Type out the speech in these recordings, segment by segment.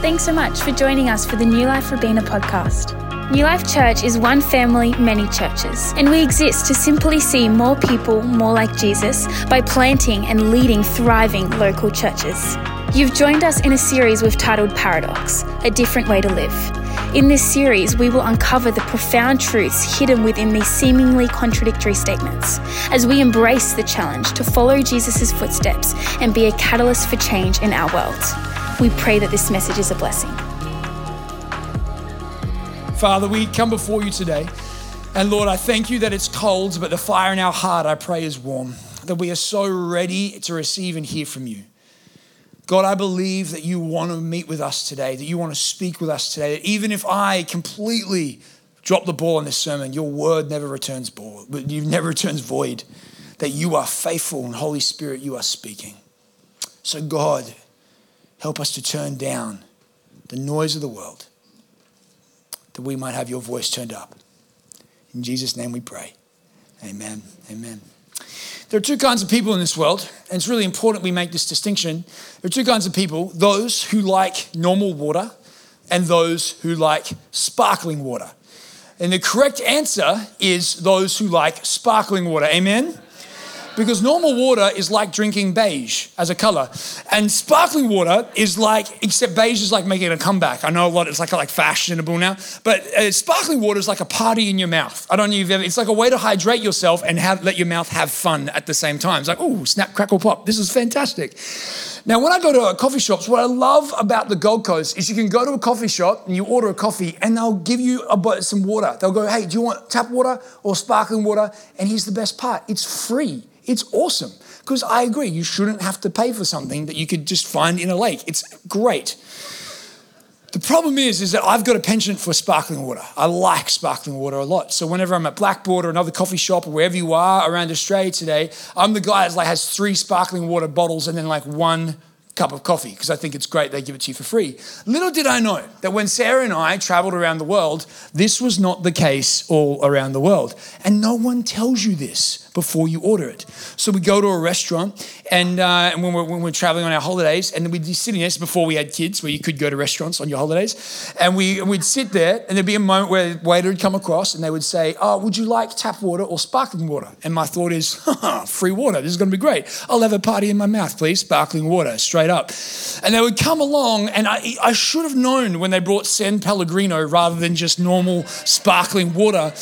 Thanks so much for joining us for the New Life Robina podcast. New Life Church is one family, many churches, and we exist to simply see more people more like Jesus by planting and leading thriving local churches. You've joined us in a series we've titled Paradox A Different Way to Live. In this series, we will uncover the profound truths hidden within these seemingly contradictory statements as we embrace the challenge to follow Jesus' footsteps and be a catalyst for change in our world. We pray that this message is a blessing. Father, we come before you today. And Lord, I thank you that it's cold, but the fire in our heart, I pray, is warm. That we are so ready to receive and hear from you. God, I believe that you want to meet with us today, that you want to speak with us today, that even if I completely drop the ball in this sermon, your word never returns ball, you never returns void, that you are faithful and Holy Spirit, you are speaking. So, God, help us to turn down the noise of the world that we might have your voice turned up. In Jesus' name we pray. Amen. Amen. There are two kinds of people in this world, and it's really important we make this distinction. There are two kinds of people those who like normal water and those who like sparkling water. And the correct answer is those who like sparkling water. Amen? Because normal water is like drinking beige as a color, and sparkling water is like, except beige is like making a comeback. I know a lot, it's like like fashionable now, but uh, sparkling water is like a party in your mouth. I don't know if you've ever, it's like a way to hydrate yourself and have, let your mouth have fun at the same time. It's like, oh, snap, crackle, pop. This is fantastic. Now, when I go to coffee shops, what I love about the Gold Coast is you can go to a coffee shop and you order a coffee and they'll give you a, some water. They'll go, hey, do you want tap water or sparkling water? And here's the best part it's free. It's awesome because I agree, you shouldn't have to pay for something that you could just find in a lake. It's great. The problem is, is that I've got a penchant for sparkling water. I like sparkling water a lot. So whenever I'm at Blackboard or another coffee shop or wherever you are around Australia today, I'm the guy that like has three sparkling water bottles and then like one cup of coffee because I think it's great they give it to you for free. Little did I know that when Sarah and I traveled around the world, this was not the case all around the world. And no one tells you this before you order it. So we go to a restaurant, and, uh, and when, we're, when we're traveling on our holidays, and we'd be sitting there before we had kids, where you could go to restaurants on your holidays, and we, we'd sit there, and there'd be a moment where the waiter would come across, and they would say, "Oh, would you like tap water or sparkling water?" And my thought is, "Free water. This is going to be great. I'll have a party in my mouth, please. Sparkling water, straight up." And they would come along, and I, I should have known when they brought San Pellegrino rather than just normal sparkling water.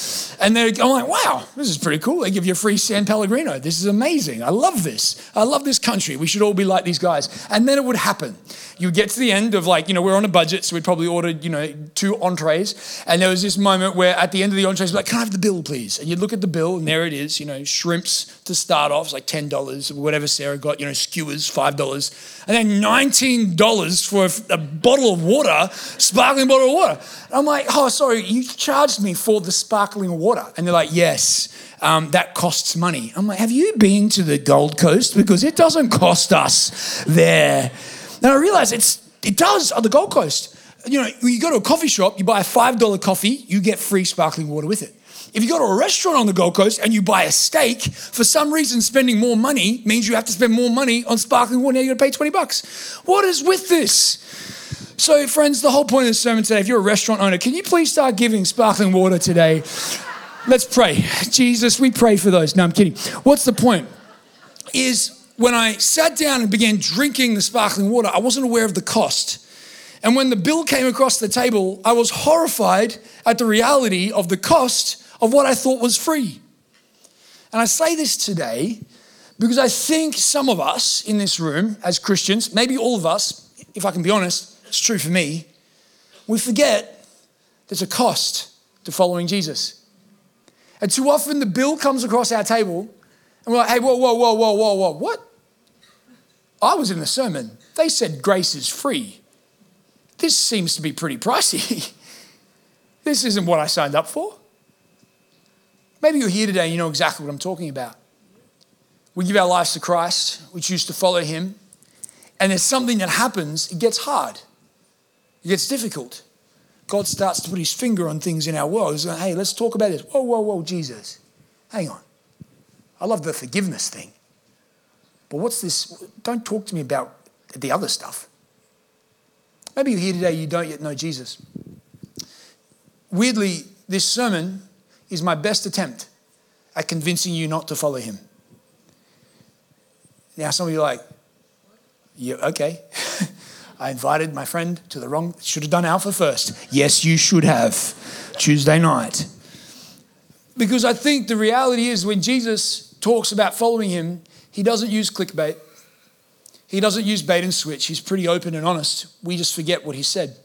And they're, I'm like, "Wow, this is pretty cool. They give you a free San Pellegrino. This is amazing. I love this. I love this country. We should all be like these guys. And then it would happen. You get to the end of like, you know, we're on a budget, so we'd probably ordered, you know, two entrees. And there was this moment where at the end of the entrees, like, can I have the bill, please? And you'd look at the bill, and there it is, you know, shrimps to start off, it's like $10, whatever Sarah got, you know, skewers, $5. And then $19 for a, a bottle of water, sparkling bottle of water. And I'm like, oh, sorry, you charged me for the sparkling water. And they're like, yes um, that costs money. I'm like, have you been to the Gold Coast? Because it doesn't cost us there. Now I realize it's it does on the Gold Coast. You know, you go to a coffee shop, you buy a $5 coffee, you get free sparkling water with it. If you go to a restaurant on the Gold Coast and you buy a steak, for some reason spending more money means you have to spend more money on sparkling water. Now you gotta pay 20 bucks. What is with this? So, friends, the whole point of the sermon today, if you're a restaurant owner, can you please start giving sparkling water today? Let's pray. Jesus, we pray for those. No, I'm kidding. What's the point? Is when I sat down and began drinking the sparkling water, I wasn't aware of the cost. And when the bill came across the table, I was horrified at the reality of the cost of what I thought was free. And I say this today because I think some of us in this room, as Christians, maybe all of us, if I can be honest, it's true for me, we forget there's a cost to following Jesus. And too often the bill comes across our table and we're like, hey, whoa, whoa, whoa, whoa, whoa, whoa, what? I was in the sermon. They said grace is free. This seems to be pretty pricey. this isn't what I signed up for. Maybe you're here today and you know exactly what I'm talking about. We give our lives to Christ, we choose to follow Him, and there's something that happens, it gets hard, it gets difficult. God starts to put his finger on things in our world. He's going, hey, let's talk about this. Whoa, whoa, whoa, Jesus. Hang on. I love the forgiveness thing. But what's this? Don't talk to me about the other stuff. Maybe you're here today, you don't yet know Jesus. Weirdly, this sermon is my best attempt at convincing you not to follow him. Now, some of you are like, yeah, okay. I invited my friend to the wrong, should have done Alpha first. Yes, you should have. Tuesday night. Because I think the reality is when Jesus talks about following him, he doesn't use clickbait. He doesn't use bait and switch. He's pretty open and honest. We just forget what he said.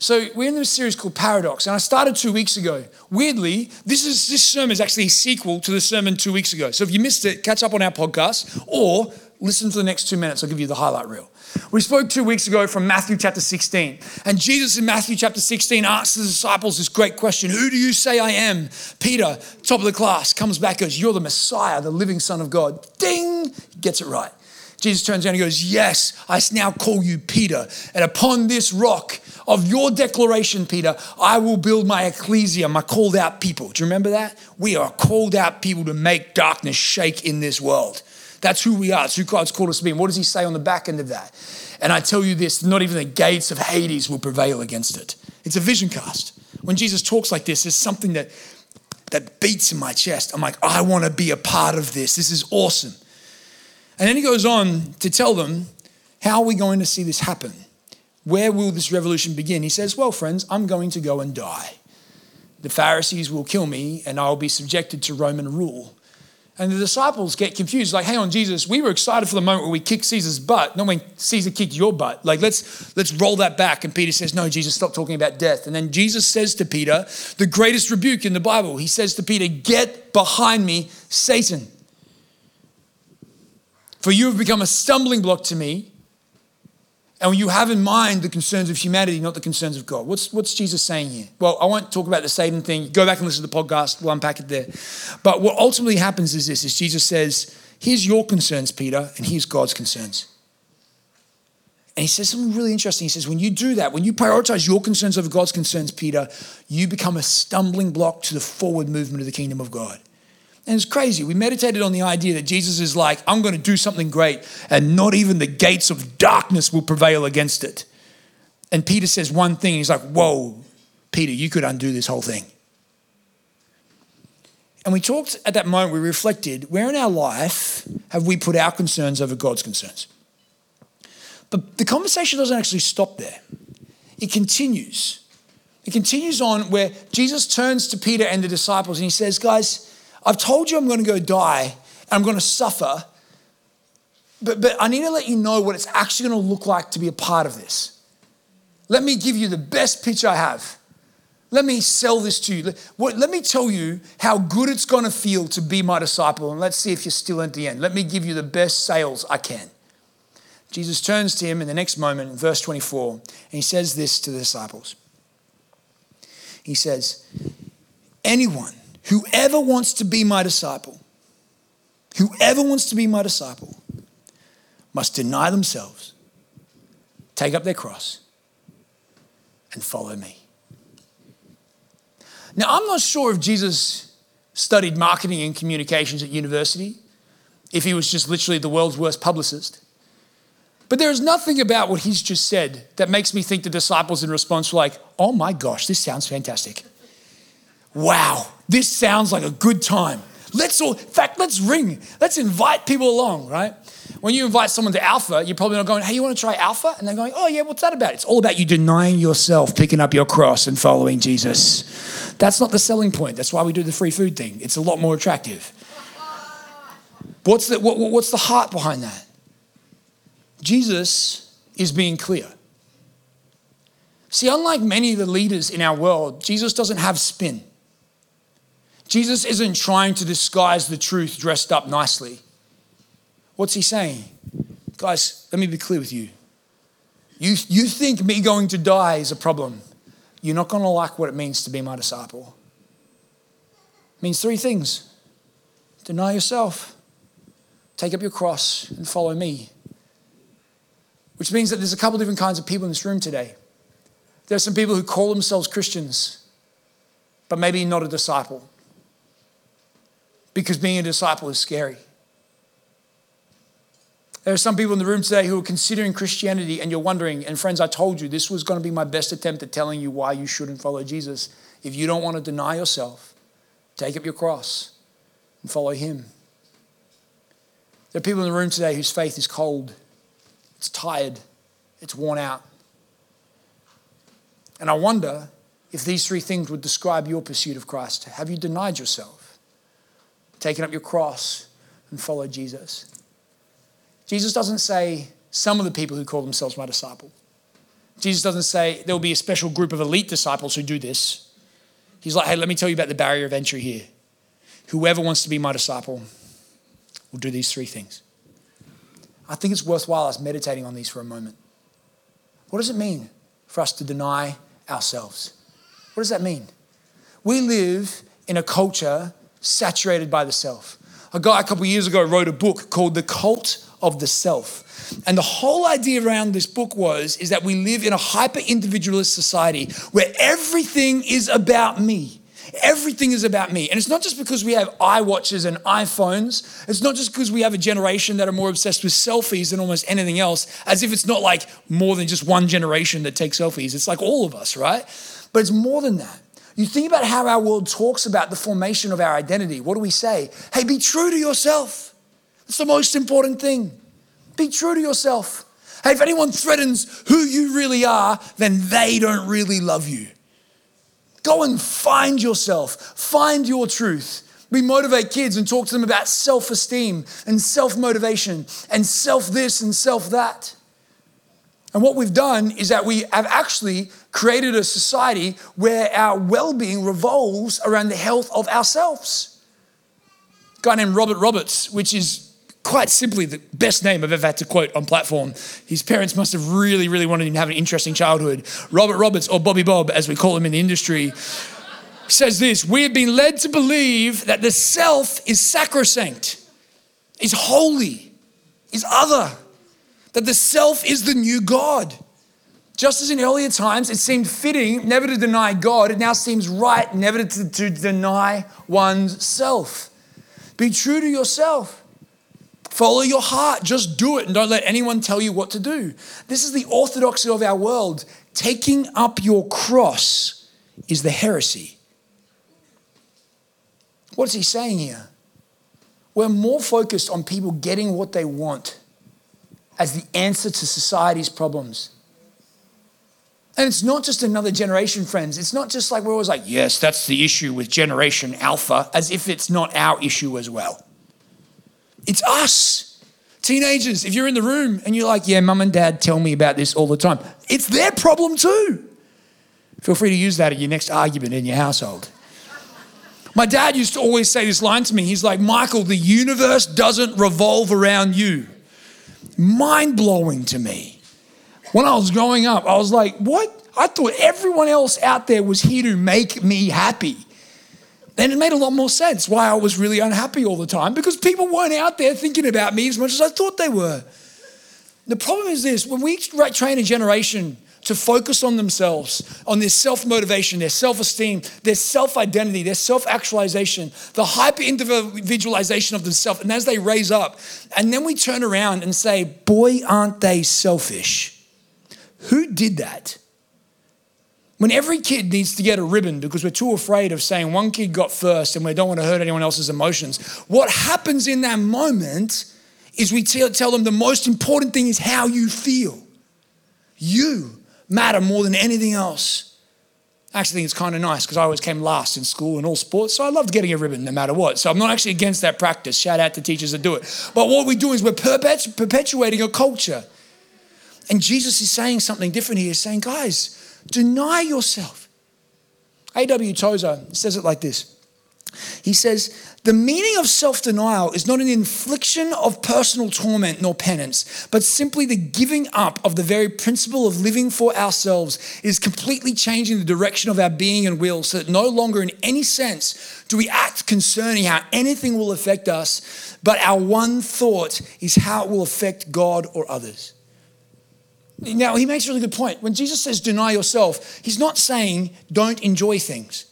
So we're in this series called Paradox, and I started two weeks ago. Weirdly, this is this sermon is actually a sequel to the sermon two weeks ago. So if you missed it, catch up on our podcast or listen to the next two minutes. I'll give you the highlight reel. We spoke two weeks ago from Matthew chapter 16. And Jesus in Matthew chapter 16 asks the disciples this great question Who do you say I am? Peter, top of the class, comes back, goes, You're the Messiah, the living Son of God. Ding! Gets it right. Jesus turns around and goes, Yes, I now call you Peter. And upon this rock of your declaration, Peter, I will build my ecclesia, my called out people. Do you remember that? We are called out people to make darkness shake in this world. That's who we are. It's who God's called us to be. And what does he say on the back end of that? And I tell you this not even the gates of Hades will prevail against it. It's a vision cast. When Jesus talks like this, there's something that, that beats in my chest. I'm like, I want to be a part of this. This is awesome. And then he goes on to tell them, How are we going to see this happen? Where will this revolution begin? He says, Well, friends, I'm going to go and die. The Pharisees will kill me, and I'll be subjected to Roman rule. And the disciples get confused, like, hang on, Jesus, we were excited for the moment where we kicked Caesar's butt, not when Caesar kicked your butt. Like, let's let's roll that back. And Peter says, No, Jesus, stop talking about death. And then Jesus says to Peter, the greatest rebuke in the Bible, he says to Peter, Get behind me, Satan. For you have become a stumbling block to me, and you have in mind the concerns of humanity, not the concerns of God. What's, what's Jesus saying here? Well, I won't talk about the Satan thing. Go back and listen to the podcast. We'll unpack it there. But what ultimately happens is this, is Jesus says, here's your concerns, Peter, and here's God's concerns. And he says something really interesting. He says, when you do that, when you prioritize your concerns over God's concerns, Peter, you become a stumbling block to the forward movement of the kingdom of God. And it's crazy. We meditated on the idea that Jesus is like, I'm going to do something great, and not even the gates of darkness will prevail against it. And Peter says one thing, he's like, Whoa, Peter, you could undo this whole thing. And we talked at that moment, we reflected, where in our life have we put our concerns over God's concerns? But the conversation doesn't actually stop there, it continues. It continues on where Jesus turns to Peter and the disciples and he says, Guys, I've told you I'm going to go die and I'm going to suffer, but, but I need to let you know what it's actually going to look like to be a part of this. Let me give you the best pitch I have. Let me sell this to you. Let, let me tell you how good it's going to feel to be my disciple, and let's see if you're still at the end. Let me give you the best sales I can. Jesus turns to him in the next moment, in verse 24, and he says this to the disciples. He says, Anyone Whoever wants to be my disciple, whoever wants to be my disciple, must deny themselves, take up their cross, and follow me. Now, I'm not sure if Jesus studied marketing and communications at university, if he was just literally the world's worst publicist. But there is nothing about what he's just said that makes me think the disciples in response were like, oh my gosh, this sounds fantastic. Wow, this sounds like a good time. Let's all, in fact, let's ring. Let's invite people along, right? When you invite someone to Alpha, you're probably not going, hey, you want to try Alpha? And they're going, oh, yeah, what's that about? It's all about you denying yourself, picking up your cross, and following Jesus. That's not the selling point. That's why we do the free food thing. It's a lot more attractive. What's the, what, what's the heart behind that? Jesus is being clear. See, unlike many of the leaders in our world, Jesus doesn't have spin. Jesus isn't trying to disguise the truth dressed up nicely. What's he saying? Guys, let me be clear with you. You, you think me going to die is a problem. You're not going to like what it means to be my disciple. It means three things deny yourself, take up your cross, and follow me. Which means that there's a couple different kinds of people in this room today. There's some people who call themselves Christians, but maybe not a disciple because being a disciple is scary. There are some people in the room today who are considering Christianity and you're wondering, and friends, I told you this was going to be my best attempt at telling you why you shouldn't follow Jesus. If you don't want to deny yourself, take up your cross and follow him. There are people in the room today whose faith is cold, it's tired, it's worn out. And I wonder if these three things would describe your pursuit of Christ. Have you denied yourself, taken up your cross, and follow Jesus? Jesus doesn't say some of the people who call themselves my disciple. Jesus doesn't say there will be a special group of elite disciples who do this. He's like, hey, let me tell you about the barrier of entry here. Whoever wants to be my disciple will do these three things. I think it's worthwhile us meditating on these for a moment. What does it mean for us to deny ourselves? What does that mean? We live in a culture saturated by the self. A guy a couple years ago wrote a book called The Cult of the Self. And the whole idea around this book was is that we live in a hyper individualist society where everything is about me. Everything is about me. And it's not just because we have iWatches and iPhones. It's not just because we have a generation that are more obsessed with selfies than almost anything else, as if it's not like more than just one generation that takes selfies. It's like all of us, right? But it's more than that. You think about how our world talks about the formation of our identity. What do we say? Hey, be true to yourself. It's the most important thing. Be true to yourself. Hey, if anyone threatens who you really are, then they don't really love you. Go and find yourself, find your truth. We motivate kids and talk to them about self esteem and self motivation and self this and self that. And what we've done is that we have actually created a society where our well being revolves around the health of ourselves. A guy named Robert Roberts, which is quite simply the best name I've ever had to quote on platform. His parents must have really, really wanted him to have an interesting childhood. Robert Roberts, or Bobby Bob, as we call him in the industry, says this We have been led to believe that the self is sacrosanct, is holy, is other, that the self is the new God. Just as in earlier times it seemed fitting never to deny God, it now seems right never to, to deny one's self. Be true to yourself. Follow your heart. Just do it and don't let anyone tell you what to do. This is the orthodoxy of our world. Taking up your cross is the heresy. What is he saying here? We're more focused on people getting what they want as the answer to society's problems. And it's not just another generation, friends. It's not just like we're always like, yes, that's the issue with Generation Alpha, as if it's not our issue as well. It's us. Teenagers, if you're in the room and you're like, yeah, mum and dad tell me about this all the time, it's their problem too. Feel free to use that at your next argument in your household. My dad used to always say this line to me. He's like, Michael, the universe doesn't revolve around you. Mind blowing to me. When I was growing up, I was like, what? I thought everyone else out there was here to make me happy. And it made a lot more sense why I was really unhappy all the time because people weren't out there thinking about me as much as I thought they were. The problem is this when we train a generation to focus on themselves, on their self motivation, their self esteem, their self identity, their self actualization, the hyper individualization of themselves, and as they raise up, and then we turn around and say, Boy, aren't they selfish? Who did that? When every kid needs to get a ribbon because we're too afraid of saying one kid got first and we don't want to hurt anyone else's emotions, what happens in that moment is we tell them the most important thing is how you feel. You matter more than anything else. I actually think it's kind of nice because I always came last in school and all sports, so I loved getting a ribbon no matter what. So I'm not actually against that practice. Shout out to teachers that do it. But what we do is we're perpetuating a culture. And Jesus is saying something different here. He's saying, guys, Deny yourself. A.W. Tozer says it like this He says, The meaning of self denial is not an infliction of personal torment nor penance, but simply the giving up of the very principle of living for ourselves is completely changing the direction of our being and will so that no longer, in any sense, do we act concerning how anything will affect us, but our one thought is how it will affect God or others. Now, he makes a really good point. When Jesus says deny yourself, he's not saying don't enjoy things.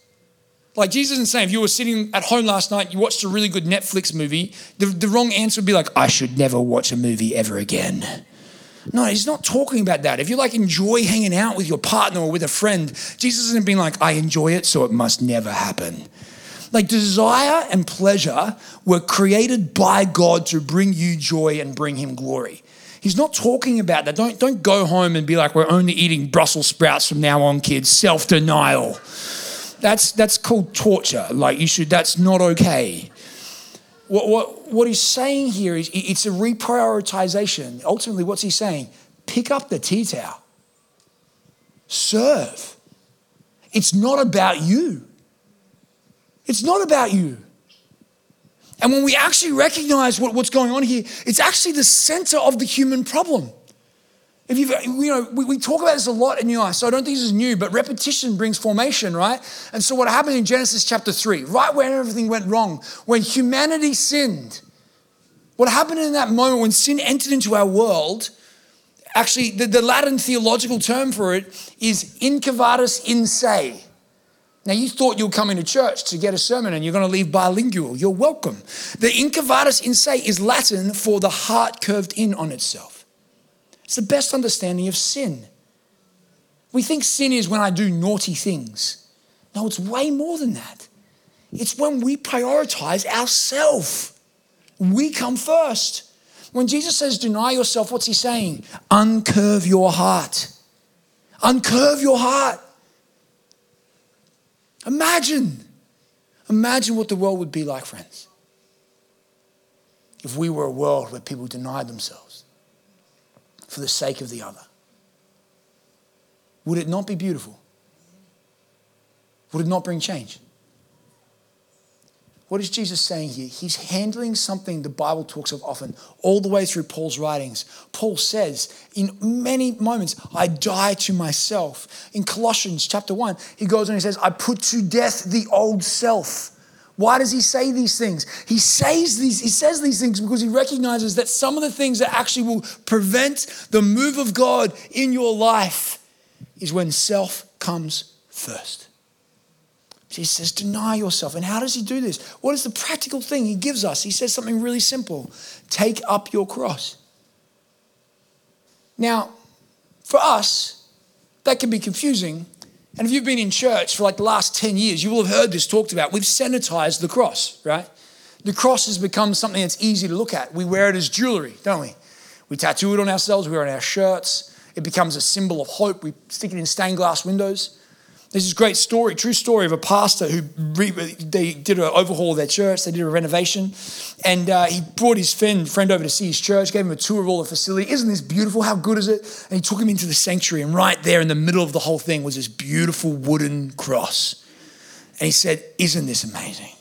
Like Jesus isn't saying if you were sitting at home last night, you watched a really good Netflix movie, the, the wrong answer would be like, I should never watch a movie ever again. No, he's not talking about that. If you like enjoy hanging out with your partner or with a friend, Jesus isn't being like, I enjoy it, so it must never happen. Like desire and pleasure were created by God to bring you joy and bring him glory. He's not talking about that. Don't, don't go home and be like, we're only eating Brussels sprouts from now on, kids. Self denial. That's, that's called torture. Like, you should, that's not okay. What, what, what he's saying here is it's a reprioritization. Ultimately, what's he saying? Pick up the tea towel, serve. It's not about you. It's not about you. And when we actually recognize what, what's going on here, it's actually the center of the human problem. If you've, you know, we, we talk about this a lot in New Life, so I don't think this is new, but repetition brings formation, right? And so what happened in Genesis chapter 3, right when everything went wrong, when humanity sinned, what happened in that moment when sin entered into our world, actually, the, the Latin theological term for it is incurvatus in se. Now, you thought you were coming to church to get a sermon and you're going to leave bilingual. You're welcome. The incurvatus in se is Latin for the heart curved in on itself. It's the best understanding of sin. We think sin is when I do naughty things. No, it's way more than that. It's when we prioritize ourselves. We come first. When Jesus says deny yourself, what's he saying? Uncurve your heart. Uncurve your heart. Imagine, imagine what the world would be like, friends, if we were a world where people denied themselves for the sake of the other. Would it not be beautiful? Would it not bring change? What is Jesus saying here? He's handling something the Bible talks of often, all the way through Paul's writings. Paul says in many moments, I die to myself. In Colossians chapter 1, he goes and he says, I put to death the old self why does he say these things? He says these, he says these things because he recognizes that some of the things that actually will prevent the move of God in your life is when self comes first. He says, deny yourself. And how does he do this? What is the practical thing he gives us? He says something really simple take up your cross. Now, for us, that can be confusing and if you've been in church for like the last 10 years, you will have heard this talked about. We've sanitized the cross, right? The cross has become something that's easy to look at. We wear it as jewelry, don't we? We tattoo it on ourselves, we wear it on our shirts. It becomes a symbol of hope. We stick it in stained glass windows. There's this great story, true story of a pastor who re- they did an overhaul of their church. They did a renovation, and uh, he brought his friend friend over to see his church. Gave him a tour of all the facility. Isn't this beautiful? How good is it? And he took him into the sanctuary, and right there in the middle of the whole thing was this beautiful wooden cross. And he said, "Isn't this amazing?"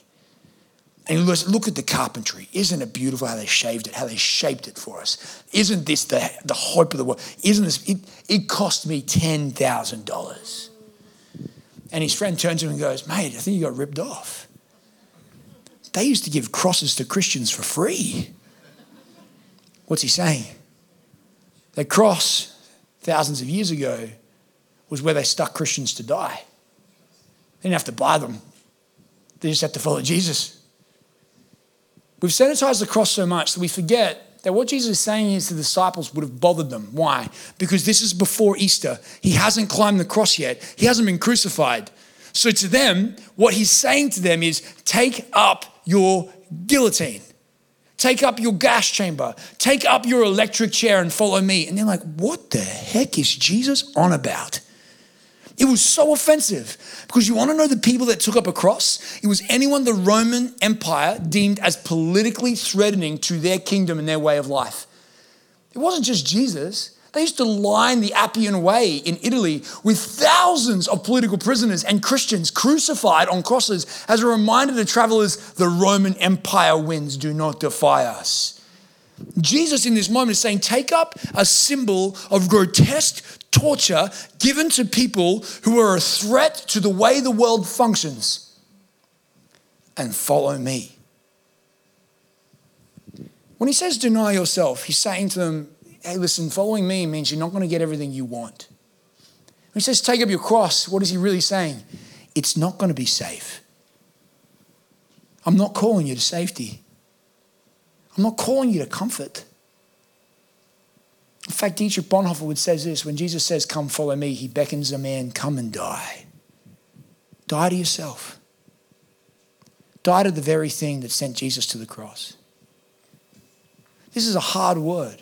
And he goes, look at the carpentry. Isn't it beautiful how they shaved it, how they shaped it for us? Isn't this the, the hope of the world? Isn't this, it, it cost me $10,000. And his friend turns to him and goes, Mate, I think you got ripped off. They used to give crosses to Christians for free. What's he saying? The cross, thousands of years ago, was where they stuck Christians to die. They didn't have to buy them, they just had to follow Jesus. We've sanitized the cross so much that we forget that what Jesus is saying is to the disciples would have bothered them. Why? Because this is before Easter. He hasn't climbed the cross yet, he hasn't been crucified. So to them, what he's saying to them is take up your guillotine. Take up your gas chamber. Take up your electric chair and follow me. And they're like, what the heck is Jesus on about? It was so offensive because you want to know the people that took up a cross? It was anyone the Roman Empire deemed as politically threatening to their kingdom and their way of life. It wasn't just Jesus. They used to line the Appian Way in Italy with thousands of political prisoners and Christians crucified on crosses as a reminder to travelers the Roman Empire wins, do not defy us. Jesus, in this moment, is saying, Take up a symbol of grotesque torture given to people who are a threat to the way the world functions and follow me. When he says deny yourself, he's saying to them, Hey, listen, following me means you're not going to get everything you want. When he says take up your cross, what is he really saying? It's not going to be safe. I'm not calling you to safety. I'm not calling you to comfort. In fact, Dietrich Bonhoeffer would say this when Jesus says, Come follow me, he beckons a man, Come and die. Die to yourself. Die to the very thing that sent Jesus to the cross. This is a hard word.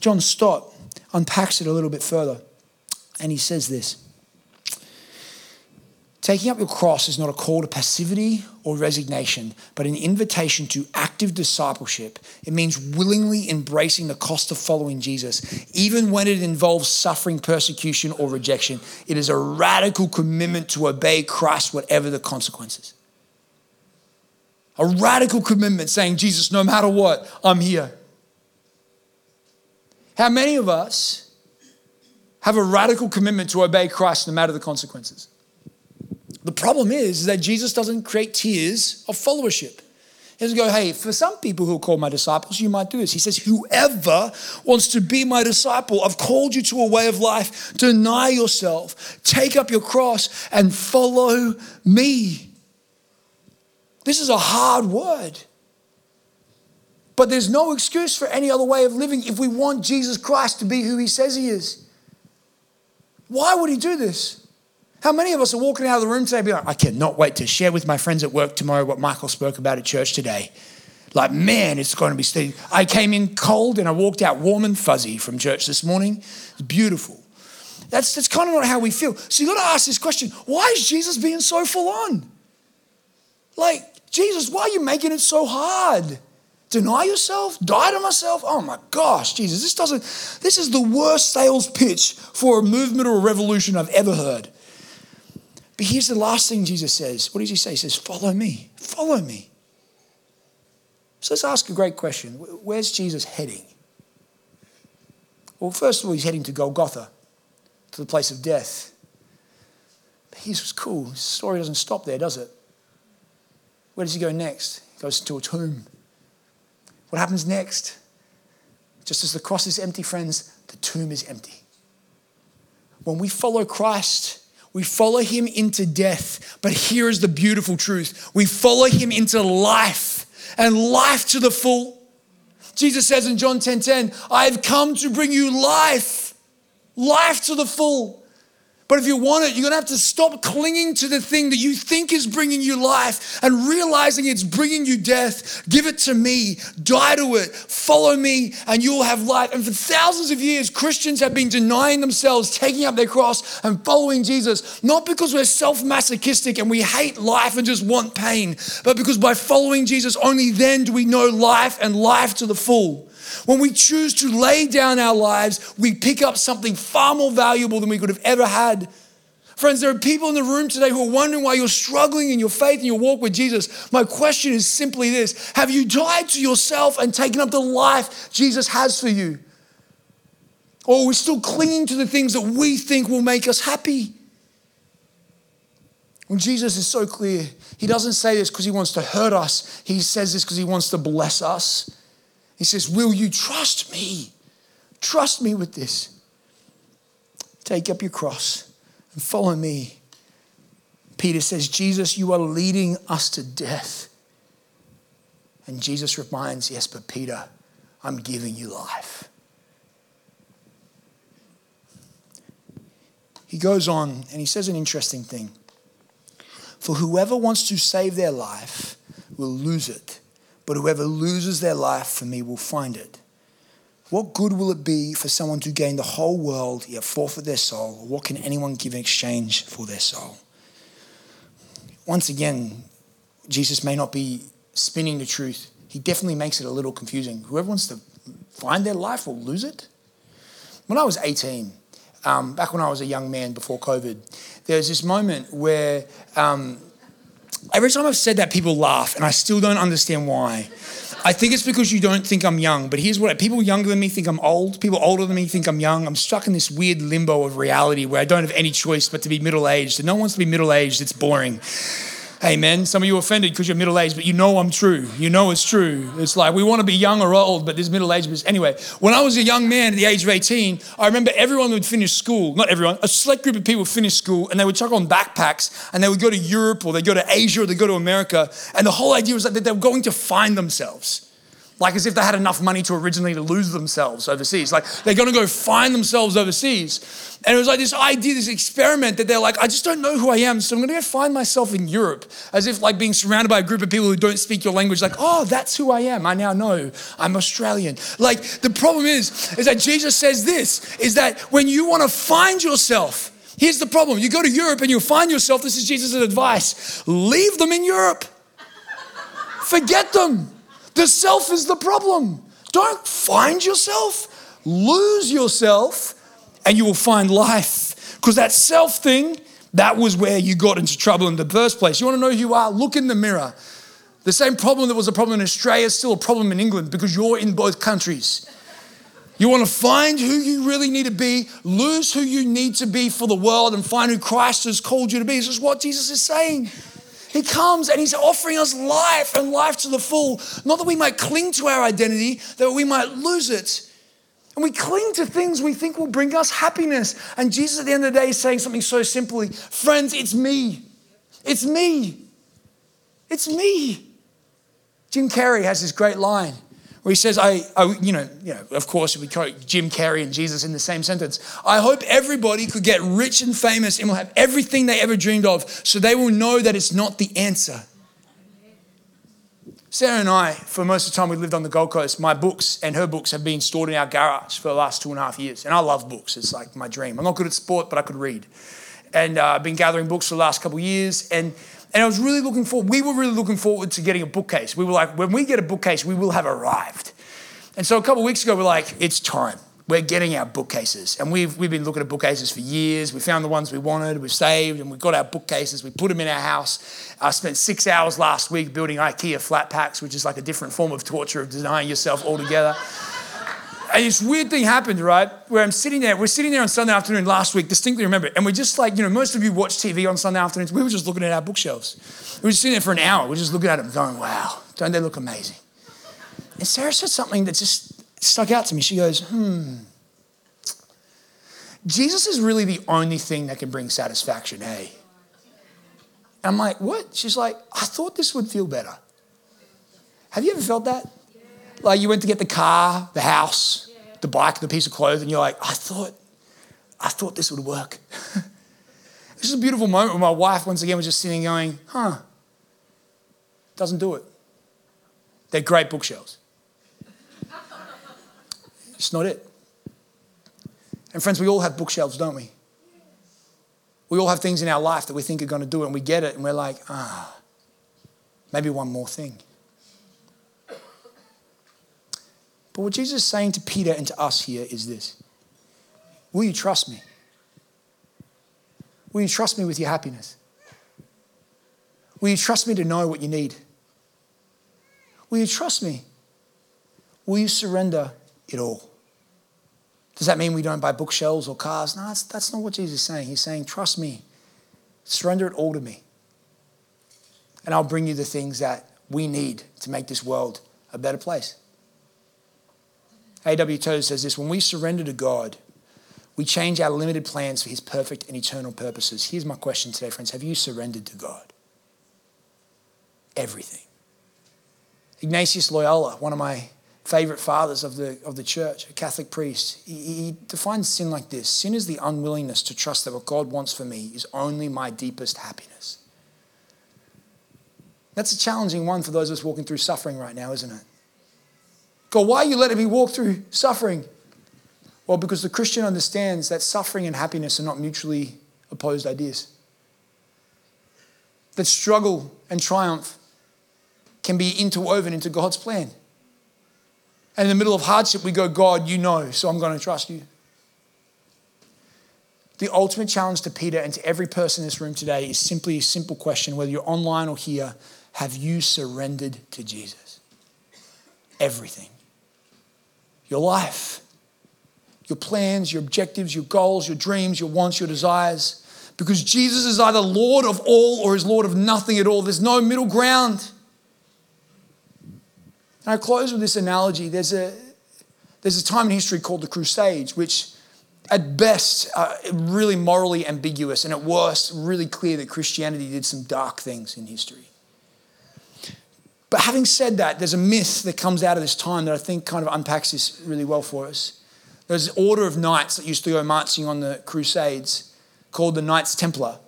John Stott unpacks it a little bit further, and he says this Taking up your cross is not a call to passivity or resignation, but an invitation to active discipleship. It means willingly embracing the cost of following Jesus, even when it involves suffering, persecution, or rejection. It is a radical commitment to obey Christ, whatever the consequences. A radical commitment saying, Jesus, no matter what, I'm here. How many of us have a radical commitment to obey Christ no matter the consequences? The problem is is that Jesus doesn't create tiers of followership. He doesn't go, hey, for some people who are called my disciples, you might do this. He says, whoever wants to be my disciple, I've called you to a way of life. Deny yourself, take up your cross, and follow me. This is a hard word. But there's no excuse for any other way of living if we want Jesus Christ to be who he says he is. Why would he do this? How many of us are walking out of the room today be like, I cannot wait to share with my friends at work tomorrow what Michael spoke about at church today? Like, man, it's going to be Steve. I came in cold and I walked out warm and fuzzy from church this morning. It's beautiful. That's, that's kind of not how we feel. So you got to ask this question why is Jesus being so full on? Like, Jesus, why are you making it so hard? Deny yourself? Die to myself? Oh my gosh, Jesus, this doesn't, this is the worst sales pitch for a movement or a revolution I've ever heard. But here's the last thing Jesus says. What does he say? He says, Follow me. Follow me. So let's ask a great question. Where's Jesus heading? Well, first of all, he's heading to Golgotha, to the place of death. But here's what's cool. His story doesn't stop there, does it? Where does he go next? He goes to a tomb. What happens next? Just as the cross is empty, friends, the tomb is empty. When we follow Christ, we follow him into death. But here is the beautiful truth we follow him into life and life to the full. Jesus says in John 10 10, I have come to bring you life, life to the full. But if you want it, you're going to have to stop clinging to the thing that you think is bringing you life and realizing it's bringing you death. Give it to me, die to it, follow me, and you'll have life. And for thousands of years, Christians have been denying themselves, taking up their cross, and following Jesus, not because we're self masochistic and we hate life and just want pain, but because by following Jesus, only then do we know life and life to the full. When we choose to lay down our lives, we pick up something far more valuable than we could have ever had. Friends, there are people in the room today who are wondering why you're struggling in your faith and your walk with Jesus. My question is simply this Have you died to yourself and taken up the life Jesus has for you? Or are we still clinging to the things that we think will make us happy? When Jesus is so clear, he doesn't say this because he wants to hurt us, he says this because he wants to bless us. He says, Will you trust me? Trust me with this. Take up your cross and follow me. Peter says, Jesus, you are leading us to death. And Jesus reminds, Yes, but Peter, I'm giving you life. He goes on and he says an interesting thing. For whoever wants to save their life will lose it but whoever loses their life for me will find it. What good will it be for someone to gain the whole world yet forfeit their soul? What can anyone give in exchange for their soul? Once again, Jesus may not be spinning the truth. He definitely makes it a little confusing. Whoever wants to find their life will lose it. When I was 18, um, back when I was a young man before COVID, there was this moment where um, Every time I've said that, people laugh, and I still don't understand why. I think it's because you don't think I'm young, but here's what people younger than me think I'm old. People older than me think I'm young. I'm stuck in this weird limbo of reality where I don't have any choice but to be middle aged. And no one wants to be middle aged, it's boring. Amen. Some of you offended because you're middle aged, but you know I'm true. You know it's true. It's like we want to be young or old, but there's middle aged. Anyway, when I was a young man at the age of 18, I remember everyone would finish school. Not everyone, a select group of people would finish school and they would chuck on backpacks and they would go to Europe or they'd go to Asia or they'd go to America. And the whole idea was that they were going to find themselves like as if they had enough money to originally to lose themselves overseas. Like they're to go find themselves overseas. And it was like this idea, this experiment that they're like, I just don't know who I am, so I'm to go find myself in Europe, as if like being surrounded by a group of people who don't speak your language. Like, oh, that's who I am. I now know I'm Australian. Like the problem is, is that Jesus says this: is that when you want to find yourself. Here's the problem. You go to Europe and you find yourself, this is Jesus' advice leave them in Europe. Forget them. The self is the problem. Don't find yourself, lose yourself, and you will find life. Because that self thing, that was where you got into trouble in the first place. You want to know who you are? Look in the mirror. The same problem that was a problem in Australia is still a problem in England because you're in both countries. You want to find who you really need to be, lose who you need to be for the world, and find who Christ has called you to be. This is what Jesus is saying. He comes and He's offering us life and life to the full. Not that we might cling to our identity, that we might lose it. And we cling to things we think will bring us happiness. And Jesus at the end of the day is saying something so simply Friends, it's me. It's me. It's me. Jim Carrey has this great line where he says, I, I, you, know, you know, of course, we quote Jim Carrey and Jesus in the same sentence. I hope everybody could get rich and famous and will have everything they ever dreamed of so they will know that it's not the answer. Sarah and I, for most of the time we lived on the Gold Coast, my books and her books have been stored in our garage for the last two and a half years. And I love books, it's like my dream. I'm not good at sport, but I could read. And uh, I've been gathering books for the last couple of years. And and I was really looking forward, we were really looking forward to getting a bookcase. We were like, when we get a bookcase, we will have arrived. And so a couple weeks ago, we're like, it's time. We're getting our bookcases. And we've, we've been looking at bookcases for years. We found the ones we wanted, we've saved, and we got our bookcases. We put them in our house. I spent six hours last week building IKEA flat packs, which is like a different form of torture of denying yourself altogether. And this weird thing happened, right? Where I'm sitting there, we're sitting there on Sunday afternoon last week, distinctly remember. And we're just like, you know, most of you watch TV on Sunday afternoons. We were just looking at our bookshelves. We were sitting there for an hour. We are just looking at them going, wow, don't they look amazing? And Sarah said something that just stuck out to me. She goes, hmm, Jesus is really the only thing that can bring satisfaction, hey? And I'm like, what? She's like, I thought this would feel better. Have you ever felt that? Like you went to get the car, the house, the bike, the piece of clothes, and you're like, I thought, I thought this would work. this is a beautiful moment where my wife once again was just sitting going, huh, doesn't do it. They're great bookshelves. it's not it. And friends, we all have bookshelves, don't we? We all have things in our life that we think are going to do it, and we get it, and we're like, ah, maybe one more thing. But what Jesus is saying to Peter and to us here is this Will you trust me? Will you trust me with your happiness? Will you trust me to know what you need? Will you trust me? Will you surrender it all? Does that mean we don't buy bookshelves or cars? No, that's, that's not what Jesus is saying. He's saying, trust me, surrender it all to me. And I'll bring you the things that we need to make this world a better place. A.W. Tozer says this when we surrender to God, we change our limited plans for his perfect and eternal purposes. Here's my question today, friends Have you surrendered to God? Everything. Ignatius Loyola, one of my favorite fathers of the, of the church, a Catholic priest, he, he defines sin like this Sin is the unwillingness to trust that what God wants for me is only my deepest happiness. That's a challenging one for those of us walking through suffering right now, isn't it? God, why are you letting me walk through suffering? Well, because the Christian understands that suffering and happiness are not mutually opposed ideas. That struggle and triumph can be interwoven into God's plan. And in the middle of hardship, we go, God, you know, so I'm going to trust you. The ultimate challenge to Peter and to every person in this room today is simply a simple question whether you're online or here have you surrendered to Jesus? Everything your life, your plans, your objectives, your goals, your dreams, your wants, your desires. Because Jesus is either Lord of all or is Lord of nothing at all. There's no middle ground. And I close with this analogy. There's a, there's a time in history called the Crusades, which at best are really morally ambiguous, and at worst, really clear that Christianity did some dark things in history. But having said that, there's a myth that comes out of this time that I think kind of unpacks this really well for us. There's an order of knights that used to go marching on the Crusades called the Knights Templar.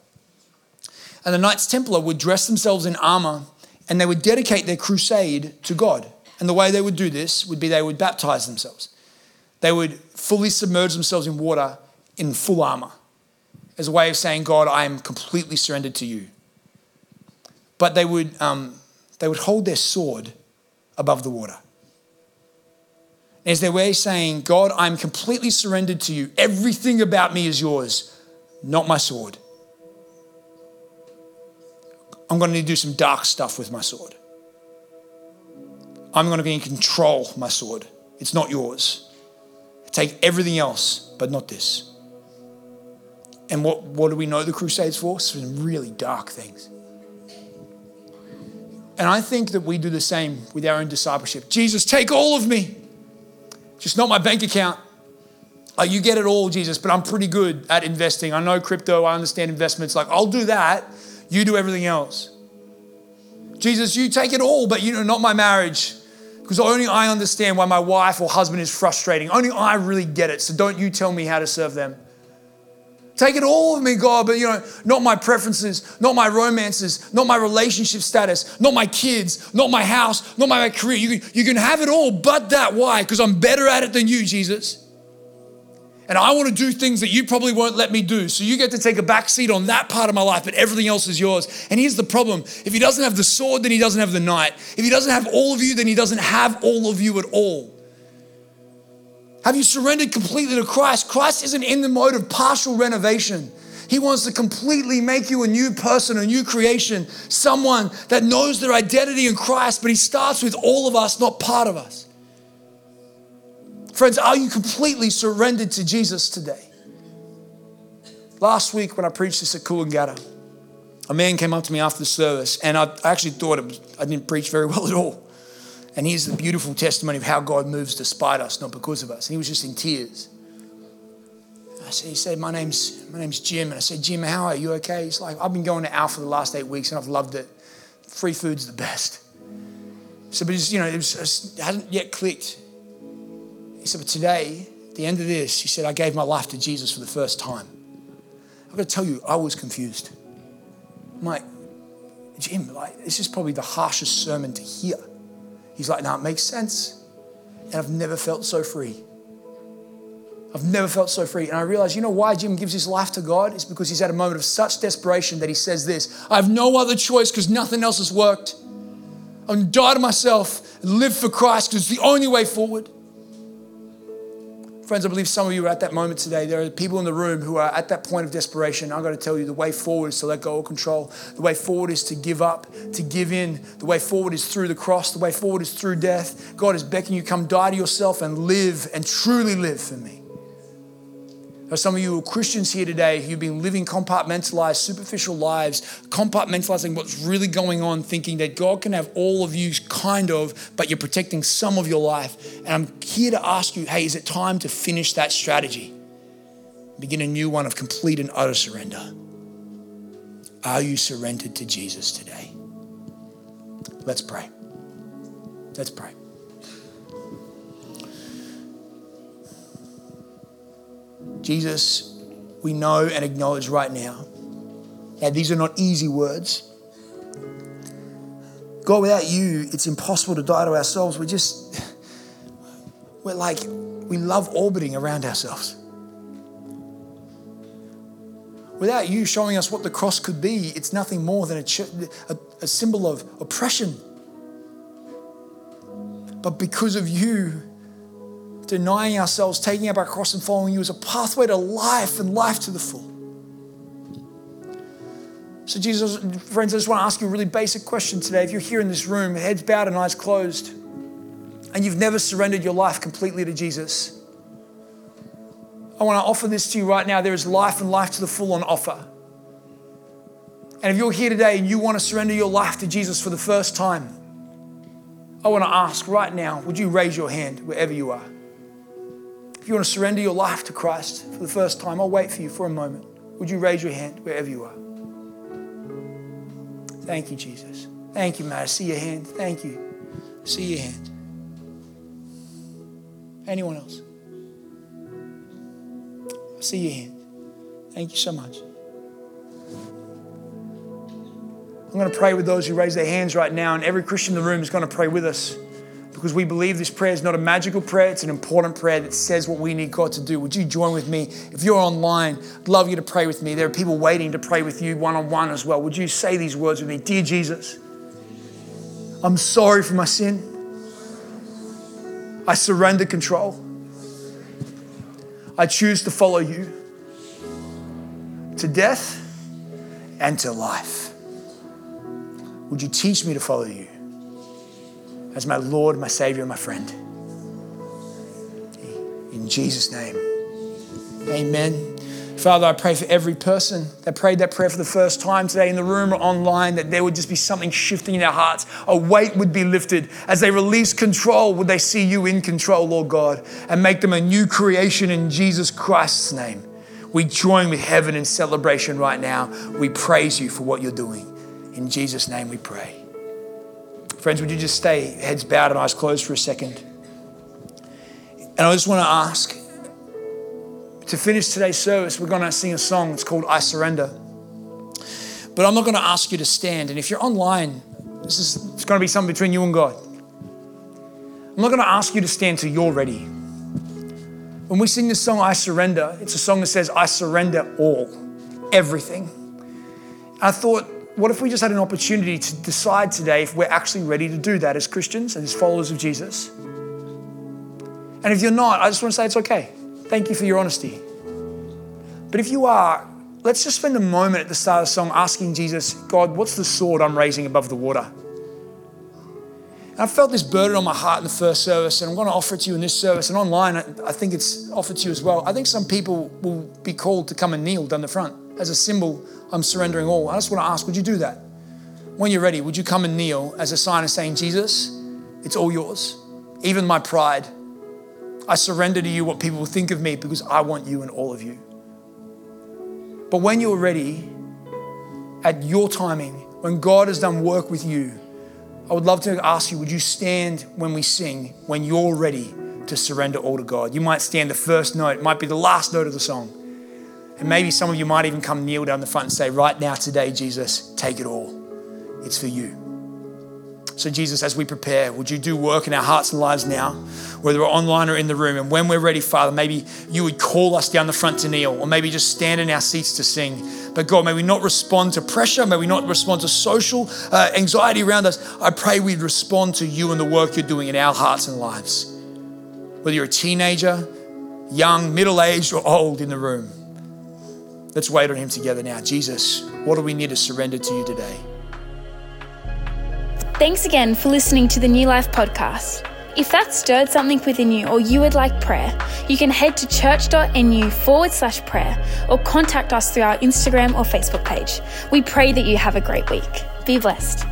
And the Knights Templar would dress themselves in armor and they would dedicate their crusade to God. And the way they would do this would be they would baptize themselves. They would fully submerge themselves in water in full armor as a way of saying, God, I am completely surrendered to you. But they would, um, they would hold their sword above the water. As their way saying, God, I'm completely surrendered to you. Everything about me is yours, not my sword. I'm going to need to do some dark stuff with my sword. I'm going to be in control my sword. It's not yours. Take everything else, but not this. And what, what do we know the Crusades for? Some really dark things. And I think that we do the same with our own discipleship. Jesus, take all of me, just not my bank account. Oh, you get it all, Jesus, but I'm pretty good at investing. I know crypto, I understand investments. Like, I'll do that. You do everything else. Jesus, you take it all, but you know, not my marriage. Because only I understand why my wife or husband is frustrating. Only I really get it. So don't you tell me how to serve them. Take it all of me, God, but you know, not my preferences, not my romances, not my relationship status, not my kids, not my house, not my career. You can, you can have it all, but that. Why? Because I'm better at it than you, Jesus and I want to do things that you probably won't let me do. So you get to take a back seat on that part of my life, but everything else is yours. And here's the problem if he doesn't have the sword, then he doesn't have the knight. If he doesn't have all of you, then he doesn't have all of you at all. Have you surrendered completely to Christ? Christ isn't in the mode of partial renovation. He wants to completely make you a new person, a new creation, someone that knows their identity in Christ, but he starts with all of us, not part of us. Friends, are you completely surrendered to Jesus today? Last week, when I preached this at Coolangatta, a man came up to me after the service, and I actually thought was, I didn't preach very well at all. And here's the beautiful testimony of how God moves despite us, not because of us. And he was just in tears. I said, he said, my name's, my name's Jim. And I said, Jim, how are you okay? He's like, I've been going to Al for the last eight weeks and I've loved it. Free food's the best. So, but it's, you know, it, was, it hasn't yet clicked. He said, But today, at the end of this, he said, I gave my life to Jesus for the first time. I've got to tell you, I was confused. I'm like, Jim, like, this is probably the harshest sermon to hear. He's like, no, it makes sense. And I've never felt so free. I've never felt so free. And I realized, you know why Jim gives his life to God? It's because he's at a moment of such desperation that he says this I have no other choice because nothing else has worked. I'm going to die to myself and live for Christ because it's the only way forward. Friends, I believe some of you are at that moment today. There are people in the room who are at that point of desperation. I've got to tell you, the way forward is to let go of control. The way forward is to give up, to give in. The way forward is through the cross. The way forward is through death. God is beckoning you, come die to yourself and live and truly live for me. There are some of you Christians here today who've been living compartmentalized, superficial lives, compartmentalizing what's really going on, thinking that God can have all of you, kind of, but you're protecting some of your life. And I'm here to ask you hey, is it time to finish that strategy? Begin a new one of complete and utter surrender. Are you surrendered to Jesus today? Let's pray. Let's pray. Jesus, we know and acknowledge right now that these are not easy words. God, without you, it's impossible to die to ourselves. We're just, we're like, we love orbiting around ourselves. Without you showing us what the cross could be, it's nothing more than a, a, a symbol of oppression. But because of you, denying ourselves, taking up our cross and following you is a pathway to life and life to the full. So, Jesus, friends, I just want to ask you a really basic question today. If you're here in this room, heads bowed and eyes closed, and you've never surrendered your life completely to Jesus, I want to offer this to you right now. There is life and life to the full on offer. And if you're here today and you want to surrender your life to Jesus for the first time, I want to ask right now would you raise your hand wherever you are? If you want to surrender your life to Christ for the first time, I'll wait for you for a moment. Would you raise your hand wherever you are? Thank you, Jesus. Thank you, Matt. I see your hand. Thank you. I see your hand. Anyone else? I see your hand. Thank you so much. I'm going to pray with those who raise their hands right now, and every Christian in the room is going to pray with us because we believe this prayer is not a magical prayer, it's an important prayer that says what we need God to do. Would you join with me? If you're online, I'd love you to pray with me. There are people waiting to pray with you one on one as well. Would you say these words with me? Dear Jesus, I'm sorry for my sin. I surrender control. I choose to follow you to death and to life. Would you teach me to follow you as my Lord, my Savior, and my friend? In Jesus' name, amen. Father, I pray for every person that prayed that prayer for the first time today in the room or online, that there would just be something shifting in their hearts. A weight would be lifted. As they release control, would they see you in control, Lord God, and make them a new creation in Jesus Christ's name. We join with heaven in celebration right now. We praise you for what you're doing. In Jesus' name we pray. Friends, would you just stay heads bowed and eyes closed for a second? And I just want to ask to finish today's service, we're going to sing a song. It's called I Surrender. But I'm not going to ask you to stand. And if you're online, this is it's going to be something between you and God. I'm not going to ask you to stand till you're ready. When we sing this song, I Surrender, it's a song that says, I surrender all, everything. I thought, what if we just had an opportunity to decide today if we're actually ready to do that as Christians and as followers of Jesus? And if you're not, I just want to say it's okay. Thank you for your honesty. But if you are, let's just spend a moment at the start of the song asking Jesus, God, what's the sword I'm raising above the water? And I felt this burden on my heart in the first service, and I'm going to offer it to you in this service. And online, I think it's offered to you as well. I think some people will be called to come and kneel down the front as a symbol I'm surrendering all. I just want to ask, would you do that? When you're ready, would you come and kneel as a sign of saying, Jesus, it's all yours, even my pride. I surrender to you what people think of me because I want you and all of you. But when you're ready, at your timing, when God has done work with you, I would love to ask you would you stand when we sing when you're ready to surrender all to God? You might stand the first note, it might be the last note of the song. And maybe some of you might even come kneel down the front and say, Right now, today, Jesus, take it all. It's for you. So, Jesus, as we prepare, would you do work in our hearts and lives now, whether we're online or in the room? And when we're ready, Father, maybe you would call us down the front to kneel, or maybe just stand in our seats to sing. But God, may we not respond to pressure, may we not respond to social uh, anxiety around us. I pray we'd respond to you and the work you're doing in our hearts and lives. Whether you're a teenager, young, middle aged, or old in the room. Let's wait on Him together now. Jesus, what do we need to surrender to you today? Thanks again for listening to the New Life podcast. If that stirred something within you or you would like prayer, you can head to church.nu forward slash prayer or contact us through our Instagram or Facebook page. We pray that you have a great week. Be blessed.